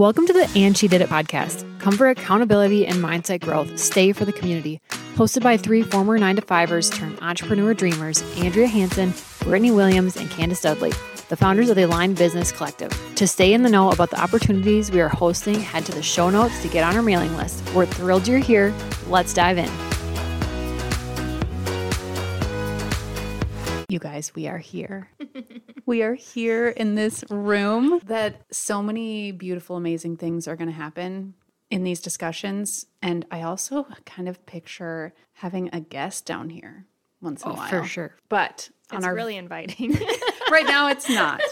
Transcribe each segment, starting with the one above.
Welcome to the And She Did It podcast. Come for accountability and mindset growth. Stay for the community. Hosted by three former 9 to 5ers turned entrepreneur dreamers, Andrea Hanson, Brittany Williams, and Candace Dudley, the founders of the Aligned Business Collective. To stay in the know about the opportunities we are hosting, head to the show notes to get on our mailing list. We're thrilled you're here. Let's dive in. You guys, we are here. we are here in this room that so many beautiful, amazing things are going to happen in these discussions. And I also kind of picture having a guest down here once in a oh, while. For sure. But on It's our really inviting. right now it's not.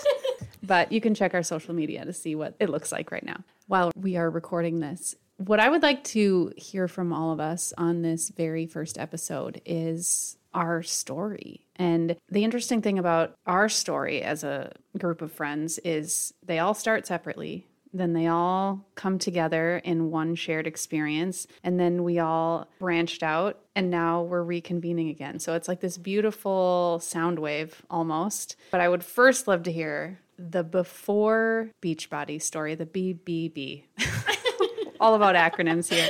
But you can check our social media to see what it looks like right now while we are recording this. What I would like to hear from all of us on this very first episode is our story. And the interesting thing about our story as a group of friends is they all start separately. Then they all come together in one shared experience. And then we all branched out and now we're reconvening again. So it's like this beautiful sound wave almost. But I would first love to hear the before Beachbody story, the BBB. all about acronyms here.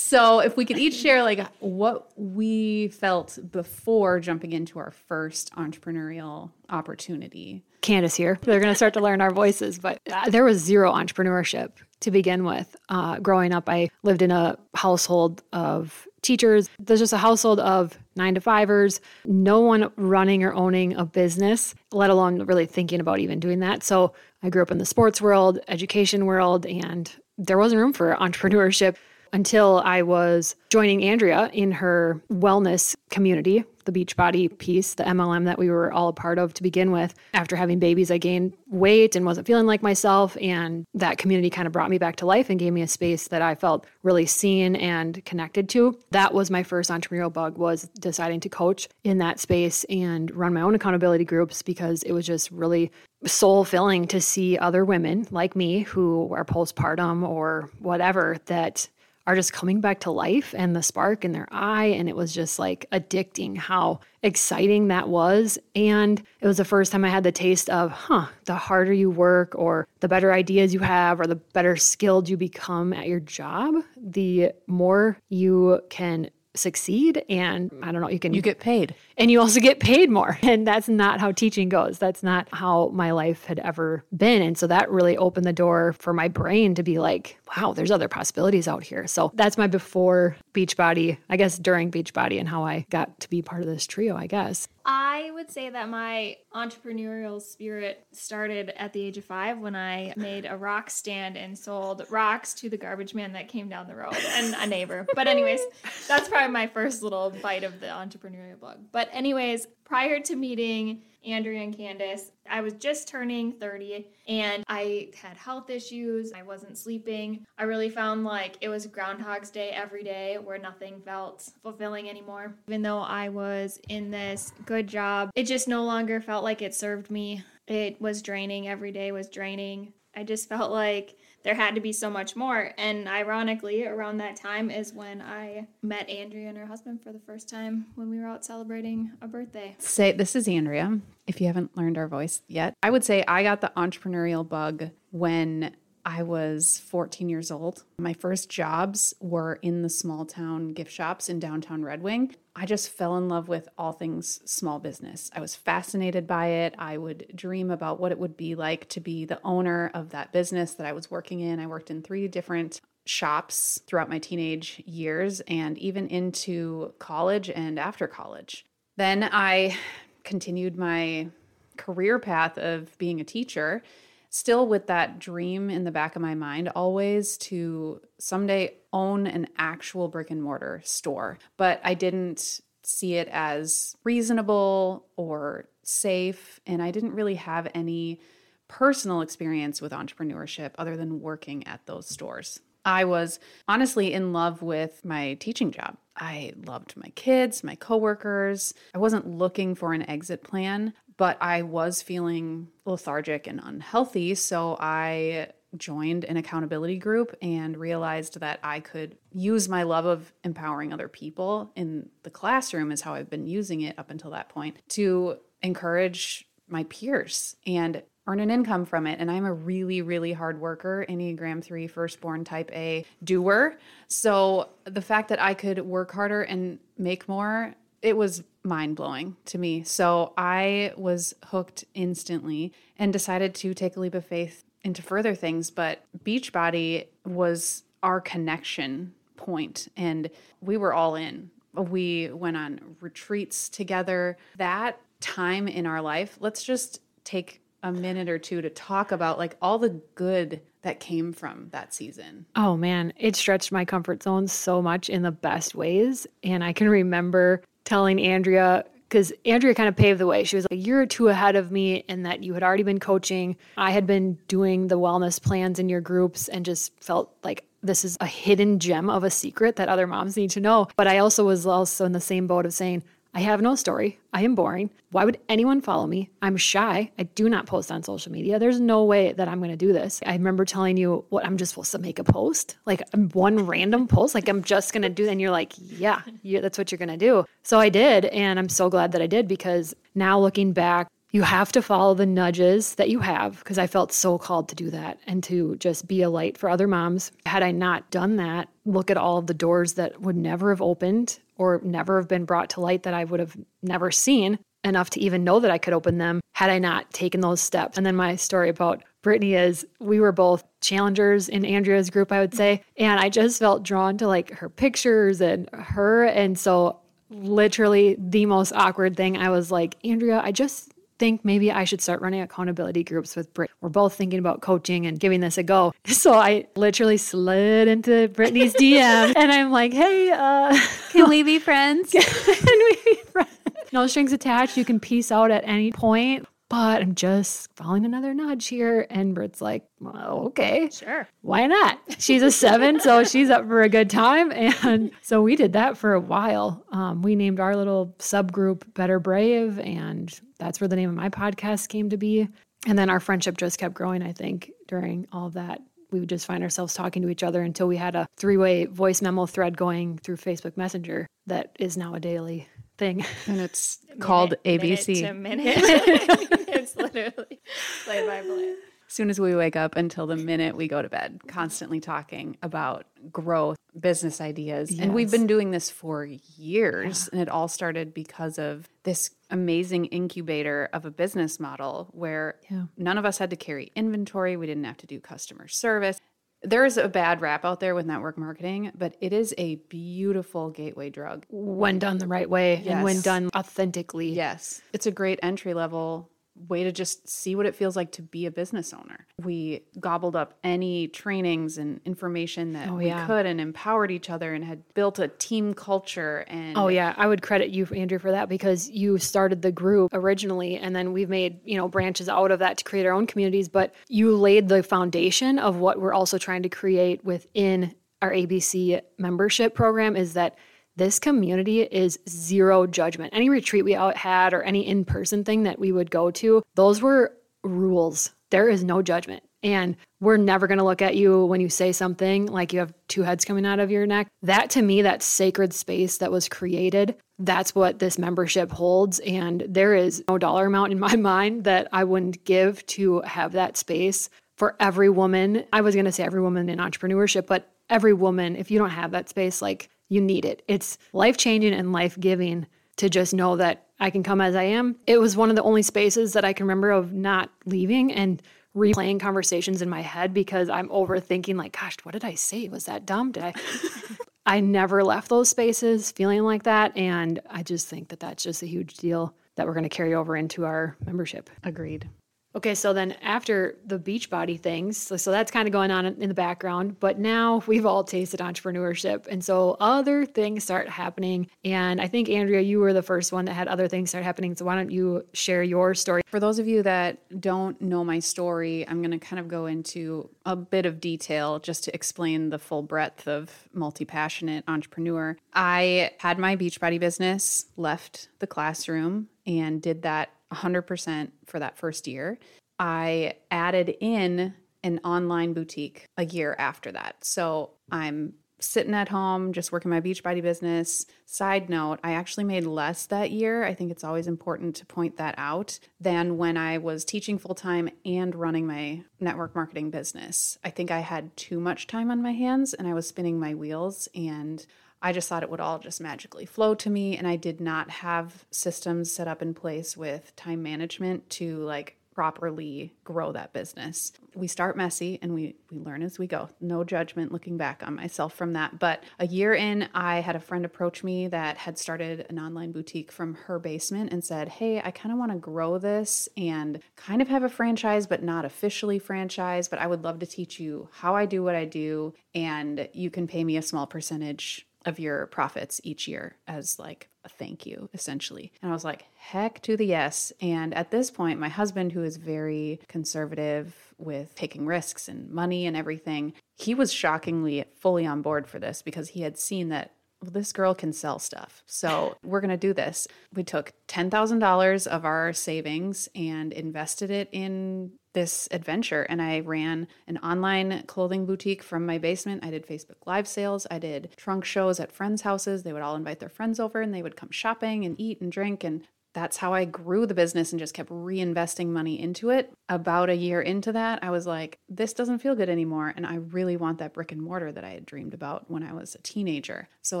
So, if we could each share like what we felt before jumping into our first entrepreneurial opportunity. Candace here. They're going to start to learn our voices, but uh, there was zero entrepreneurship to begin with. Uh, growing up, I lived in a household of teachers. There's just a household of nine to fivers, no one running or owning a business, let alone really thinking about even doing that. So, I grew up in the sports world, education world, and there wasn't room for entrepreneurship until I was joining Andrea in her wellness community, the Beachbody piece, the MLM that we were all a part of to begin with. After having babies, I gained weight and wasn't feeling like myself. And that community kind of brought me back to life and gave me a space that I felt really seen and connected to. That was my first entrepreneurial bug was deciding to coach in that space and run my own accountability groups because it was just really soul filling to see other women like me who are postpartum or whatever that are just coming back to life and the spark in their eye. And it was just like addicting how exciting that was. And it was the first time I had the taste of, huh, the harder you work or the better ideas you have or the better skilled you become at your job, the more you can succeed and mm. I don't know, you can you get paid. and you also get paid more. And that's not how teaching goes. That's not how my life had ever been. And so that really opened the door for my brain to be like, wow, there's other possibilities out here. So that's my before Beachbody, I guess during Beachbody and how I got to be part of this trio, I guess. I would say that my entrepreneurial spirit started at the age of five when I made a rock stand and sold rocks to the garbage man that came down the road and a neighbor. But, anyways, that's probably my first little bite of the entrepreneurial bug. But, anyways, prior to meeting Andrea and Candace, I was just turning 30 and I had health issues. I wasn't sleeping. I really found like it was Groundhog's Day every day where nothing felt fulfilling anymore. Even though I was in this good job, it just no longer felt like it served me. It was draining. Every day was draining. I just felt like there had to be so much more. And ironically, around that time is when I met Andrea and her husband for the first time when we were out celebrating a birthday. Say, this is Andrea. If you haven't learned our voice yet, I would say I got the entrepreneurial bug when I was 14 years old. My first jobs were in the small town gift shops in downtown Red Wing. I just fell in love with all things small business. I was fascinated by it. I would dream about what it would be like to be the owner of that business that I was working in. I worked in three different shops throughout my teenage years and even into college and after college. Then I continued my career path of being a teacher still with that dream in the back of my mind always to someday own an actual brick and mortar store. But I didn't see it as reasonable or safe. And I didn't really have any personal experience with entrepreneurship other than working at those stores. I was honestly in love with my teaching job. I loved my kids, my coworkers. I wasn't looking for an exit plan, but I was feeling lethargic and unhealthy. So I joined an accountability group and realized that I could use my love of empowering other people in the classroom, is how I've been using it up until that point, to encourage my peers and earn an income from it. And I'm a really, really hard worker, Enneagram 3, firstborn type A doer. So the fact that I could work harder and make more, it was mind blowing to me. So I was hooked instantly and decided to take a leap of faith into further things. But Beachbody was our connection point, and we were all in. We went on retreats together. That time in our life, let's just take a minute or two to talk about like all the good that came from that season. Oh man, it stretched my comfort zone so much in the best ways. And I can remember telling Andrea, because Andrea kind of paved the way. She was like a year or two ahead of me in that you had already been coaching. I had been doing the wellness plans in your groups and just felt like this is a hidden gem of a secret that other moms need to know. But I also was also in the same boat of saying, I have no story. I am boring. Why would anyone follow me? I'm shy. I do not post on social media. There's no way that I'm going to do this. I remember telling you, what, I'm just supposed to make a post? Like one random post? Like I'm just going to do. And you're like, yeah, that's what you're going to do. So I did. And I'm so glad that I did because now looking back, you have to follow the nudges that you have because I felt so called to do that and to just be a light for other moms. Had I not done that, look at all of the doors that would never have opened or never have been brought to light that I would have never seen enough to even know that I could open them had I not taken those steps. And then my story about Brittany is we were both challengers in Andrea's group, I would say. And I just felt drawn to like her pictures and her. And so, literally, the most awkward thing, I was like, Andrea, I just think maybe I should start running accountability groups with Britt. We're both thinking about coaching and giving this a go. So I literally slid into Brittany's DM and I'm like, hey, uh, can we be friends? can we be friends? No strings attached. You can peace out at any point but I'm just following another nudge here. And Britt's like, well, okay, sure. Why not? She's a seven, so she's up for a good time. And so we did that for a while. Um, we named our little subgroup Better Brave, and that's where the name of my podcast came to be. And then our friendship just kept growing, I think, during all of that. We would just find ourselves talking to each other until we had a three way voice memo thread going through Facebook Messenger that is now a daily thing. And it's called ABC. Minute minute. it's literally play by play. As soon as we wake up until the minute we go to bed, constantly talking about growth, business ideas. Yes. And we've been doing this for years. Yeah. And it all started because of this amazing incubator of a business model where yeah. none of us had to carry inventory. We didn't have to do customer service there is a bad rap out there with network marketing, but it is a beautiful gateway drug when done the right way yes. and when done authentically. Yes. It's a great entry level way to just see what it feels like to be a business owner. We gobbled up any trainings and information that oh, we yeah. could and empowered each other and had built a team culture and Oh yeah, I would credit you Andrea for that because you started the group originally and then we've made, you know, branches out of that to create our own communities, but you laid the foundation of what we're also trying to create within our ABC membership program is that this community is zero judgment. Any retreat we out had or any in person thing that we would go to, those were rules. There is no judgment. And we're never going to look at you when you say something like you have two heads coming out of your neck. That to me, that sacred space that was created, that's what this membership holds. And there is no dollar amount in my mind that I wouldn't give to have that space for every woman. I was going to say every woman in entrepreneurship, but every woman, if you don't have that space, like you need it. It's life changing and life giving to just know that I can come as I am. It was one of the only spaces that I can remember of not leaving and replaying conversations in my head because I'm overthinking, like, gosh, what did I say? Was that dumb? Did I? I never left those spaces feeling like that. And I just think that that's just a huge deal that we're going to carry over into our membership. Agreed. Okay, so then after the Beachbody things, so, so that's kind of going on in the background, but now we've all tasted entrepreneurship. And so other things start happening. And I think, Andrea, you were the first one that had other things start happening. So why don't you share your story? For those of you that don't know my story, I'm going to kind of go into a bit of detail just to explain the full breadth of multi passionate entrepreneur. I had my Beachbody business, left the classroom, and did that 100% for that first year. I added in an online boutique a year after that. So I'm sitting at home, just working my Beachbody business. Side note, I actually made less that year. I think it's always important to point that out than when I was teaching full time and running my network marketing business. I think I had too much time on my hands and I was spinning my wheels and I just thought it would all just magically flow to me. And I did not have systems set up in place with time management to like properly grow that business. We start messy and we we learn as we go. No judgment looking back on myself from that. But a year in, I had a friend approach me that had started an online boutique from her basement and said, "Hey, I kind of want to grow this and kind of have a franchise but not officially franchise, but I would love to teach you how I do what I do and you can pay me a small percentage of your profits each year as like a thank you, essentially. And I was like, heck to the yes. And at this point, my husband, who is very conservative with taking risks and money and everything, he was shockingly fully on board for this because he had seen that well, this girl can sell stuff. So we're going to do this. We took $10,000 of our savings and invested it in this adventure. And I ran an online clothing boutique from my basement. I did Facebook Live sales. I did trunk shows at friends' houses. They would all invite their friends over and they would come shopping and eat and drink. And that's how I grew the business and just kept reinvesting money into it. About a year into that, I was like, this doesn't feel good anymore. And I really want that brick and mortar that I had dreamed about when I was a teenager. So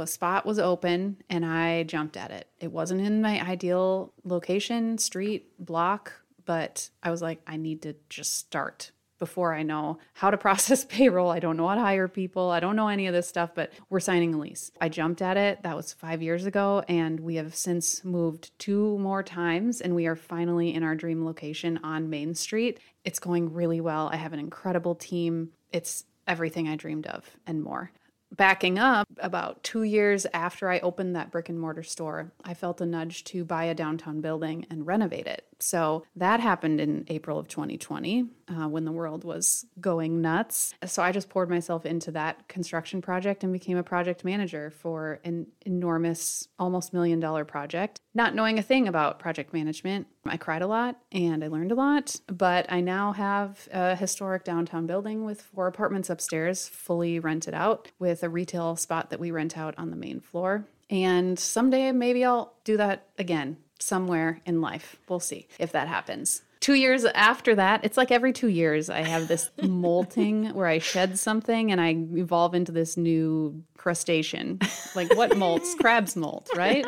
a spot was open and I jumped at it. It wasn't in my ideal location, street, block, but I was like, I need to just start before I know how to process payroll. I don't know how to hire people. I don't know any of this stuff, but we're signing a lease. I jumped at it. That was five years ago. And we have since moved two more times and we are finally in our dream location on Main Street. It's going really well. I have an incredible team. It's everything I dreamed of and more. Backing up, about two years after I opened that brick and mortar store, I felt a nudge to buy a downtown building and renovate it. So that happened in April of 2020 uh, when the world was going nuts. So I just poured myself into that construction project and became a project manager for an enormous, almost million dollar project. Not knowing a thing about project management, I cried a lot and I learned a lot, but I now have a historic downtown building with four apartments upstairs, fully rented out, with a retail spot that we rent out on the main floor. And someday maybe I'll do that again somewhere in life. We'll see if that happens. Two years after that, it's like every two years, I have this molting where I shed something and I evolve into this new crustacean. Like what molts? Crabs molt, right?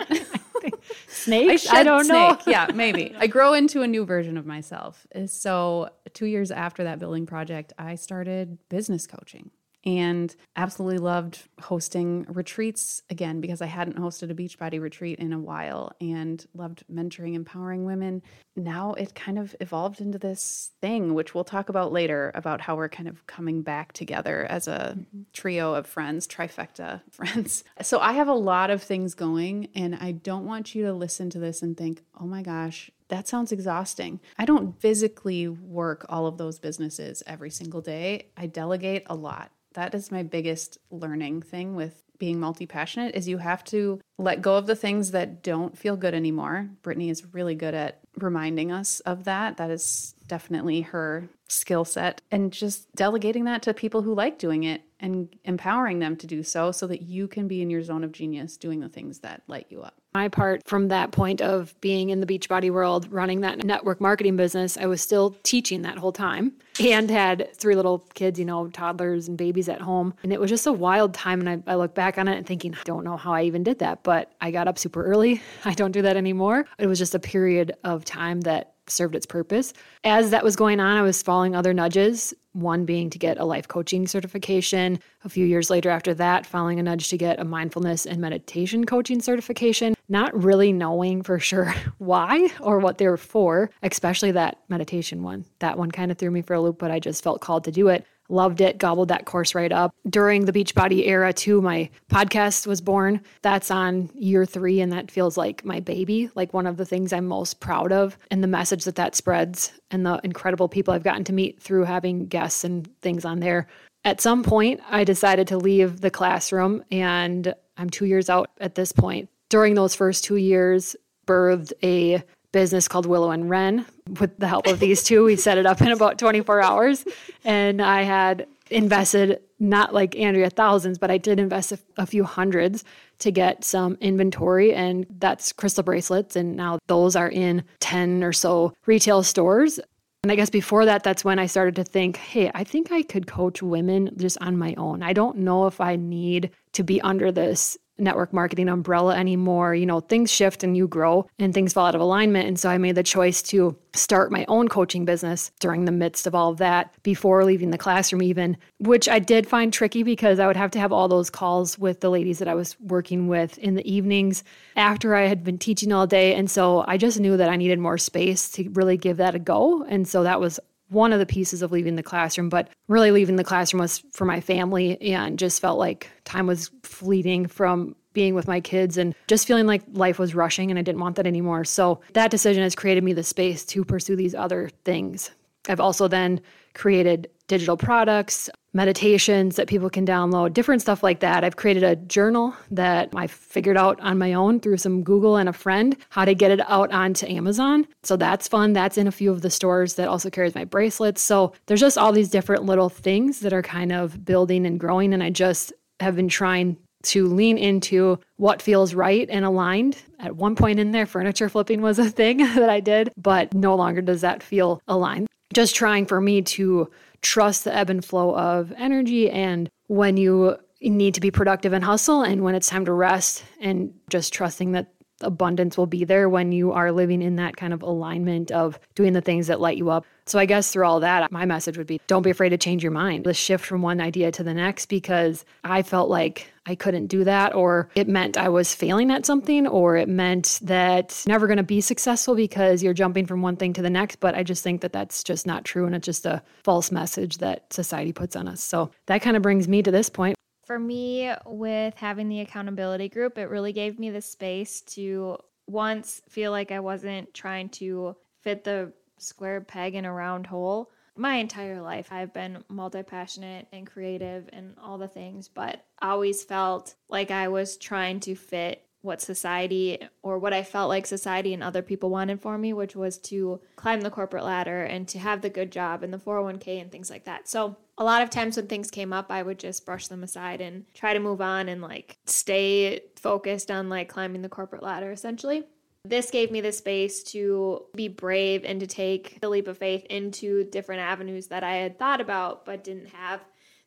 Snakes? I, I don't know. snake. yeah, maybe. I grow into a new version of myself. So, two years after that building project, I started business coaching and absolutely loved hosting retreats again because I hadn't hosted a Beachbody retreat in a while and loved mentoring, empowering women. Now it kind of evolved into this thing, which we'll talk about later about how we're kind of coming back together as a mm-hmm. trio of friends, trifecta friends. So I have a lot of things going, and I don't want you to listen to this and think, oh my gosh, that sounds exhausting. I don't physically work all of those businesses every single day. I delegate a lot that is my biggest learning thing with being multi-passionate is you have to let go of the things that don't feel good anymore. Brittany is really good at reminding us of that. That is definitely her skill set and just delegating that to people who like doing it and empowering them to do so so that you can be in your zone of genius doing the things that light you up. My part from that point of being in the Beachbody world, running that network marketing business, I was still teaching that whole time and had three little kids, you know, toddlers and babies at home. And it was just a wild time. And I, I look back on it and thinking, I don't know how I even did that, but I got up super early. I don't do that anymore. It was just a period of time that served its purpose. As that was going on, I was following other nudges, one being to get a life coaching certification. A few years later, after that, following a nudge to get a mindfulness and meditation coaching certification, not really knowing for sure why or what they were for, especially that meditation one. That one kind of threw me for a loop, but I just felt called to do it loved it, gobbled that course right up. During the Beachbody era, too, my podcast was born. That's on year three, and that feels like my baby, like one of the things I'm most proud of, and the message that that spreads, and the incredible people I've gotten to meet through having guests and things on there. At some point, I decided to leave the classroom, and I'm two years out at this point. During those first two years, birthed a business called Willow and Wren. With the help of these two, we set it up in about 24 hours. And I had invested not like Andrea thousands, but I did invest a, a, few hundreds to get some inventory, and that's crystal bracelets. And now those are in 10 or so retail stores. And I guess before that, that's when I started to think, hey, I think I could coach women just on my own. I don't know if I need to be under this network marketing umbrella anymore. You know, things shift and you grow and things fall out of alignment. And so I made the choice to start my own coaching business during the midst of all of that before leaving the classroom, even, which I did find tricky because I would have to have all those calls with the ladies that I was working with in the evenings after I had been teaching all day. And so I just knew that I needed more space to really give that a go. And so that was one of the pieces of leaving the classroom, but really leaving the classroom was for my family and just felt like time was fleeting from being with my kids and just feeling like life was rushing and I didn't want that anymore. So that decision has created me the space to pursue these other things. I've also then created digital products, meditations that people can download, different stuff like that. I've created a journal that I figured out on my own through some Google and a friend how to get it out onto Amazon. So that's fun. That's in a few of the stores that also carries my bracelets. So there's just all these different little things that are kind of building and growing. And I just have been trying to lean into what feels right and aligned. At one point in there, furniture flipping was a thing that I did, but no longer does that feel aligned. Just trying for me to trust the ebb and flow of energy and when you need to be productive and hustle and when it's time to rest and just trusting that abundance will be there when you are living in that kind of alignment of doing the things that light you up. So I guess through all that, my message would be don't be afraid to change your mind. Let's shift from one idea to the next because I felt like I couldn't do that, or it meant I was failing at something, or it meant that never going to be successful because you're jumping from one thing to the next. But I just think that that's just not true. And it's just a false message that society puts on us. So that kind of brings me to this point. For me, with having the accountability group, it really gave me the space to once feel like I wasn't trying to fit the square peg in a round hole. My entire life I've been multi passionate and creative and all the things, but always felt like I was trying to fit what society or what I felt like society and other people wanted for me, which was to climb the corporate ladder and to have the good job and the 401k and things like that. So, a lot of times when things came up, I would just brush them aside and try to move on and like stay focused on like climbing the corporate ladder essentially. This gave me the space to be brave and to take the leap of faith into different avenues that I had thought about but didn't have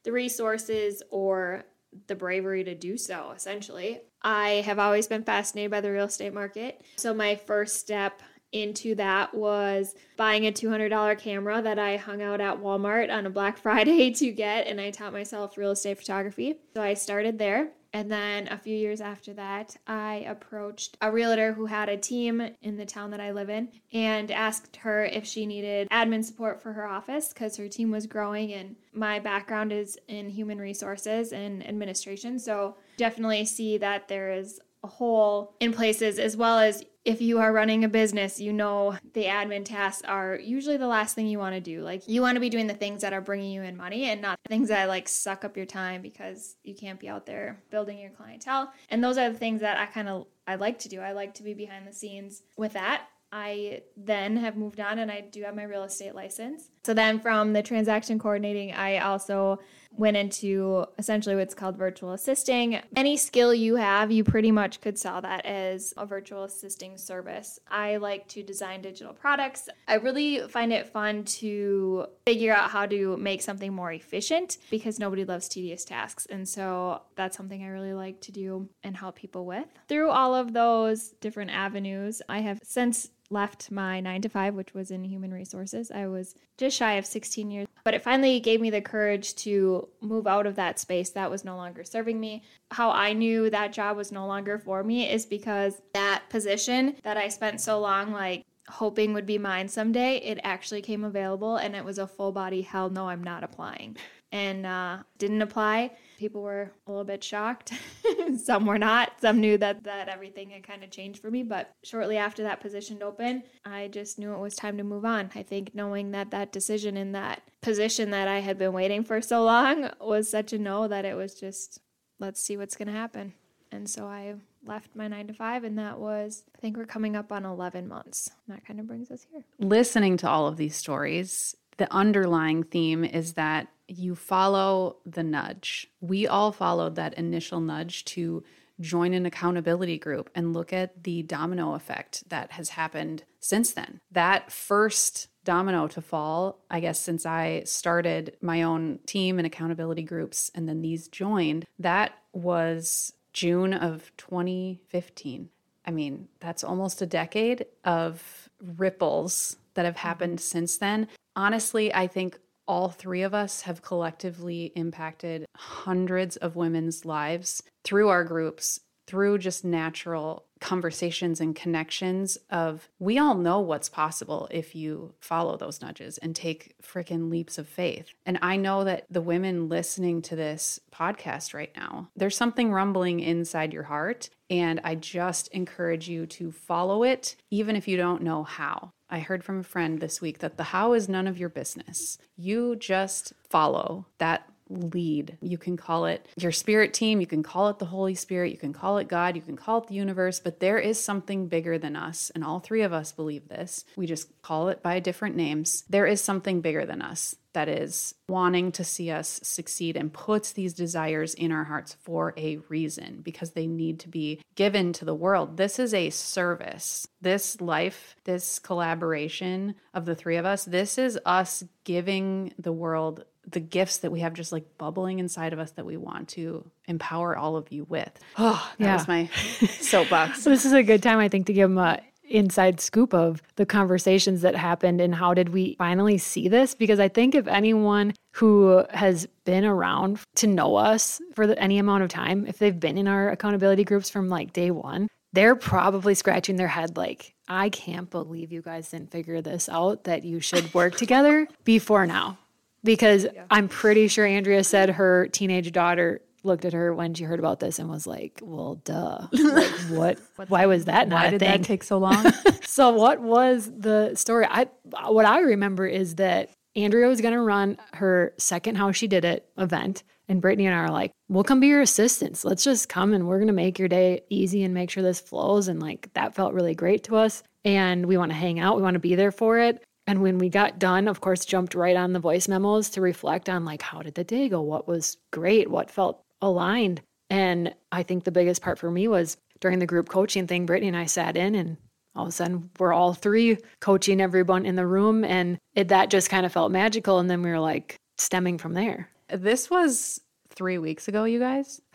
the resources or the bravery to do so, essentially. I have always been fascinated by the real estate market. So, my first step into that was buying a $200 camera that I hung out at Walmart on a Black Friday to get, and I taught myself real estate photography. So, I started there. And then a few years after that, I approached a realtor who had a team in the town that I live in and asked her if she needed admin support for her office because her team was growing. And my background is in human resources and administration. So definitely see that there is a hole in places as well as if you are running a business, you know the admin tasks are usually the last thing you want to do. Like you want to be doing the things that are bringing you in money and not things that like suck up your time because you can't be out there building your clientele. And those are the things that I kind of I like to do. I like to be behind the scenes with that. I then have moved on and I do have my real estate license. So then from the transaction coordinating, I also went into essentially what's called virtual assisting. Any skill you have, you pretty much could sell that as a virtual assisting service. I like to design digital products. I really find it fun to figure out how to make something more efficient because nobody loves tedious tasks. And so that's something I really like to do and help people with. Through all of those different avenues, I have since left my nine to five, which was in human resources. I was just shy of 16 years, but it finally gave me the courage to move out of that space that was no longer serving me. How I knew that job was no longer for me is because that position that I spent so long, like, hoping would be mine someday, it actually came available and it was a full body hell no, I'm not applying. And uh, didn't apply People were a little bit shocked. some were not. Some knew that that everything had kind of changed for me. But shortly after that position opened, I just knew it was time to move on. I think knowing that that decision in that position that I had been waiting for so long was such a no that it was just let's see what's going to happen. And so I left my nine to five, and that was, I think we're coming up on 11 months. And that kind of brings us here. Listening to all of these stories, the underlying theme is that you follow the nudge. We all followed that initial nudge to join an accountability group and look at the domino effect that has happened since then. That first domino to fall, I guess, since I started my own team and accountability groups and then these joined, that was June of 2015. I mean, that's almost a decade of ripples that have happened mm-hmm. since then. Honestly, I think all three of us have collectively impacted hundreds of women's lives through our groups, through just natural conversations and connections of we all know what's possible if you follow those nudges and take freaking leaps of faith. And I know that the women listening to this podcast right now, there's something rumbling inside your heart and I just encourage you to follow it even if you don't know how. I heard from a friend this week that the how is none of your business. You just follow that lead. You can call it your spirit team, you can call it the Holy Spirit, you can call it God, you can call it the universe, but there is something bigger than us. And all three of us believe this. We just call it by different names. There is something bigger than us that is wanting to see us succeed and puts these desires in our hearts for a reason because they need to be given to the world. This is a service. This life, this collaboration of the three of us, this is us giving the world the gifts that we have just like bubbling inside of us that we want to empower all of you with. Oh, that Yeah. was my soapbox. So this is a good time, I think, to give them a inside scoop of the conversations that happened and how did we finally see this because i think if anyone who has been around to know us for the, any amount of time if they've been in our accountability groups from like day one they're probably scratching their head like i can't believe you guys didn't figure this out that you should work together before now because i'm pretty sure andrea said her teenage daughter looked at her when she heard about this and was like well duh like what why was that not Why did thing that take so long? so what was the story? I what I remember is that Andrea was going to run her second how she did it event and Brittany and I are like, "We'll come be your assistants. Let's just come and we're going to make your day easy and make sure this flows." And like that felt really great to us and we want to hang out, we want to be there for it. And when we got done, of course, jumped right on the voice memos to reflect on like how did the day go? What was great? What felt aligned? And I think the biggest part for me was during the group coaching thing, Brittany and I sat in and all of a sudden we're all three coaching everyone in the room and it, that just kind of felt magical and then we were like stemming from there this was three weeks ago, you guys.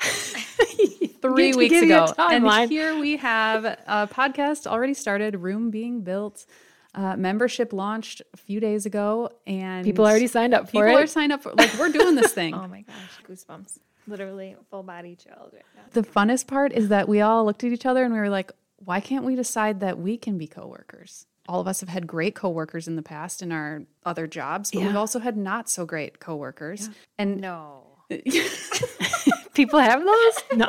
Three weeks give you a ago. And here we have a podcast already started, room being built. Uh, membership launched a few days ago, and people already signed up for people are it signed up for like we're doing this thing. Oh my gosh, goosebumps. Literally full body chills right now. The funnest part is that we all looked at each other and we were like, why can't we decide that we can be coworkers? All of us have had great coworkers in the past in our other jobs, but we've also had not so great coworkers. And No. people have those no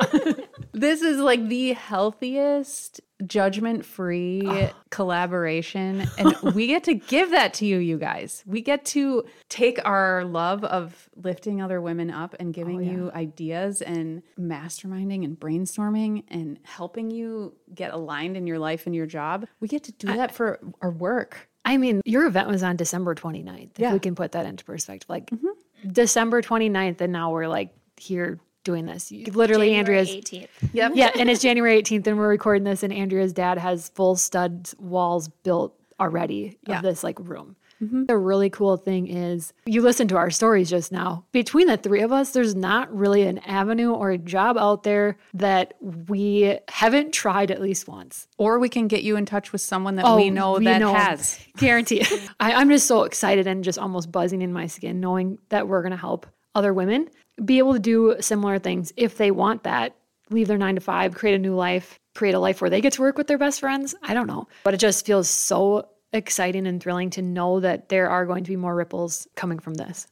this is like the healthiest judgment free oh. collaboration. And we get to give that to you, you guys. We get to take our love of lifting other women up and giving oh, you ideas and masterminding and brainstorming and helping you get aligned in your life and your job. We get to do that for our work. i mean your event was on december 29th if Yeah. we can put that into perspective like mm-hmm. december 29th and now we're like here doing this literally January andrea's 18th. Yep. yeah, and it's January 18th, and we're recording this, and Andrea's dad has full stud walls built already Yeah. of this like room. Mm-hmm. The really cool thing is you listen to our stories just now. Between the three of us, there's not really an avenue or a job out there that we haven't tried at least once. Or we can get you in touch with someone that we oh, know that has. Guarantee. I, I'm just so excited and just almost buzzing in my skin knowing that we're going to help other women be able to do similar things if they want that. Leave their nine to five, create a new life, create a life where they get to work with their best friends. I don't know. But it just feels so exciting and thrilling to know that there are going to be more ripples coming from this.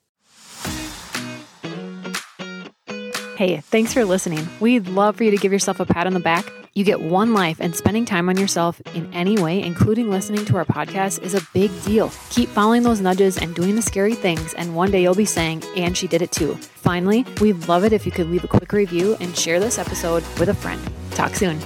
Hey, thanks for listening. We'd love for you to give yourself a pat on the back. You get one life, and spending time on yourself in any way, including listening to our podcast, is a big deal. Keep following those nudges and doing the scary things, and one day you'll be saying, and she did it too. Finally, we'd love it if you could leave a quick review and share this episode with a friend. Talk soon.